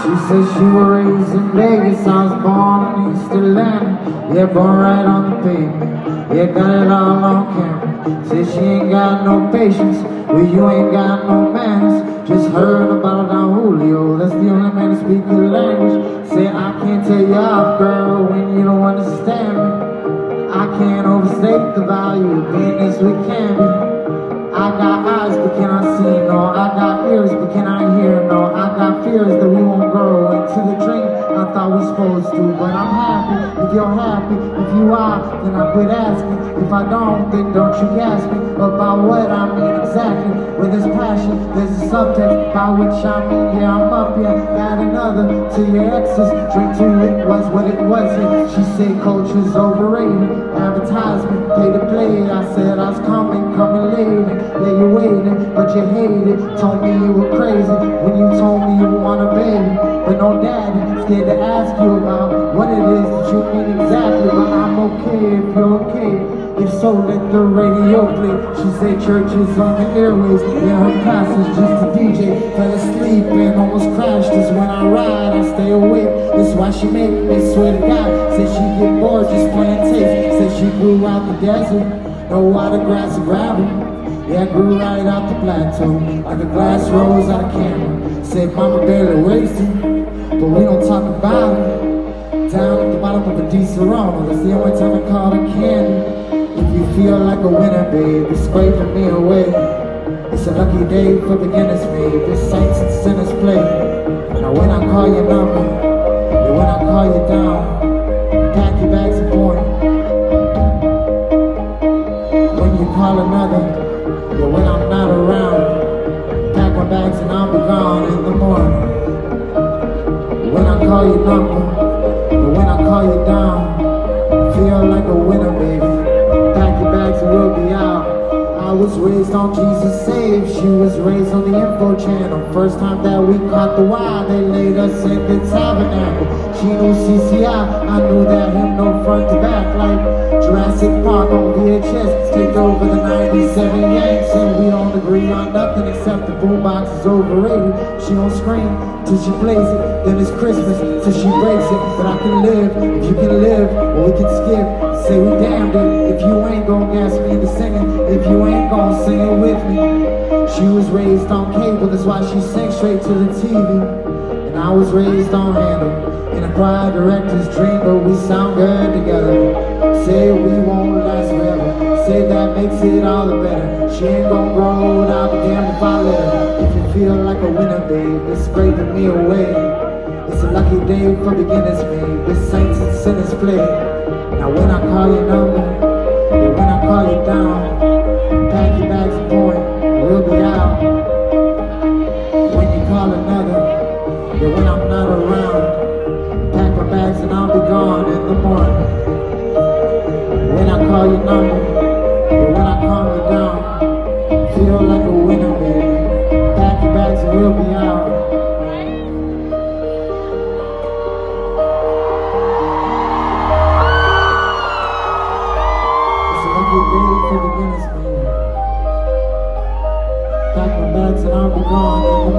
She says she was raised in Vegas, I was born in East Atlanta. Yeah, born right on the pavement. Yeah, got it all on camera. Said she ain't got no patience, well you ain't got no manners. Just heard about Don Julio, that's the only man to speak the language. Say I can't tell you off, girl, when you don't understand me. I can't overstate the value of being as we can be. I got eyes, but cannot see? No, I got ears, but cannot hear? No, I got fears that we won't grow into the dream I thought we supposed to. But I'm happy if you're happy. If you are, then I quit asking. If I don't, then don't you ask me about what I mean exactly. With this passion, there's a subtext by which I mean, yeah, I'm up here. Add another to your exes. Drink to it was what it wasn't. She said culture's overrated. Advertisement, pay to play. I But no daddy, scared to ask you about what it is that you mean exactly. But I'm okay if you're okay. If so, let the radio play. She said church is on the airways. Yeah, her pastor's just a DJ. Fell asleep and almost crashed. Just when I ride, I stay awake. That's why she make me swear to God. Said she get bored just playing taste. Said she grew out the desert. No water, grass, or gravel. Yeah, I grew right out the plateau, like a glass rose out of camera. Said mama barely him, but we don't talk about it. Down at the bottom of a diesel Serrano, that's the only time I call it candy. If you feel like a winner, it's scraping me away. It's a lucky day for the beginners, babe. This saints and sinners play. Now when I call your number, and when I call you down, pack your bags and point. When you call another. But when I'm not around, pack my bags and I'll be gone in the morning. Call your number, but when I call you down, feel like a winner, baby. Pack your bags and we'll be out. I was raised on Jesus Save. She was raised on the info channel. First time that we caught the wild, they laid us in the tabernacle. She knew CCI, I knew that him no front to back like Jurassic Park on VHS. Take over the 97 Yanks and we don't agree on nothing except the boombox is overrated. She don't scream till she plays it, then it's Christmas till she breaks it. But I can live if you can live, or we can skip. Say we damned it if you ain't gon' gas me into singing. If you ain't gon' sing it with me. She was raised on cable, that's why she sang straight to the TV. And I was raised on Handel. A choir director's dream, but we sound good together. Say we won't last forever. Say that makes it all the better. She ain't gon' grow old, I'll be damned if I let her. If you feel like a winner, babe, it's scraping me away. It's a lucky day for beginners, babe. With saints and sinners play. Now when I call your number, we'll be out. It's day for beginners, baby. Pack my bags and I'll be gone the.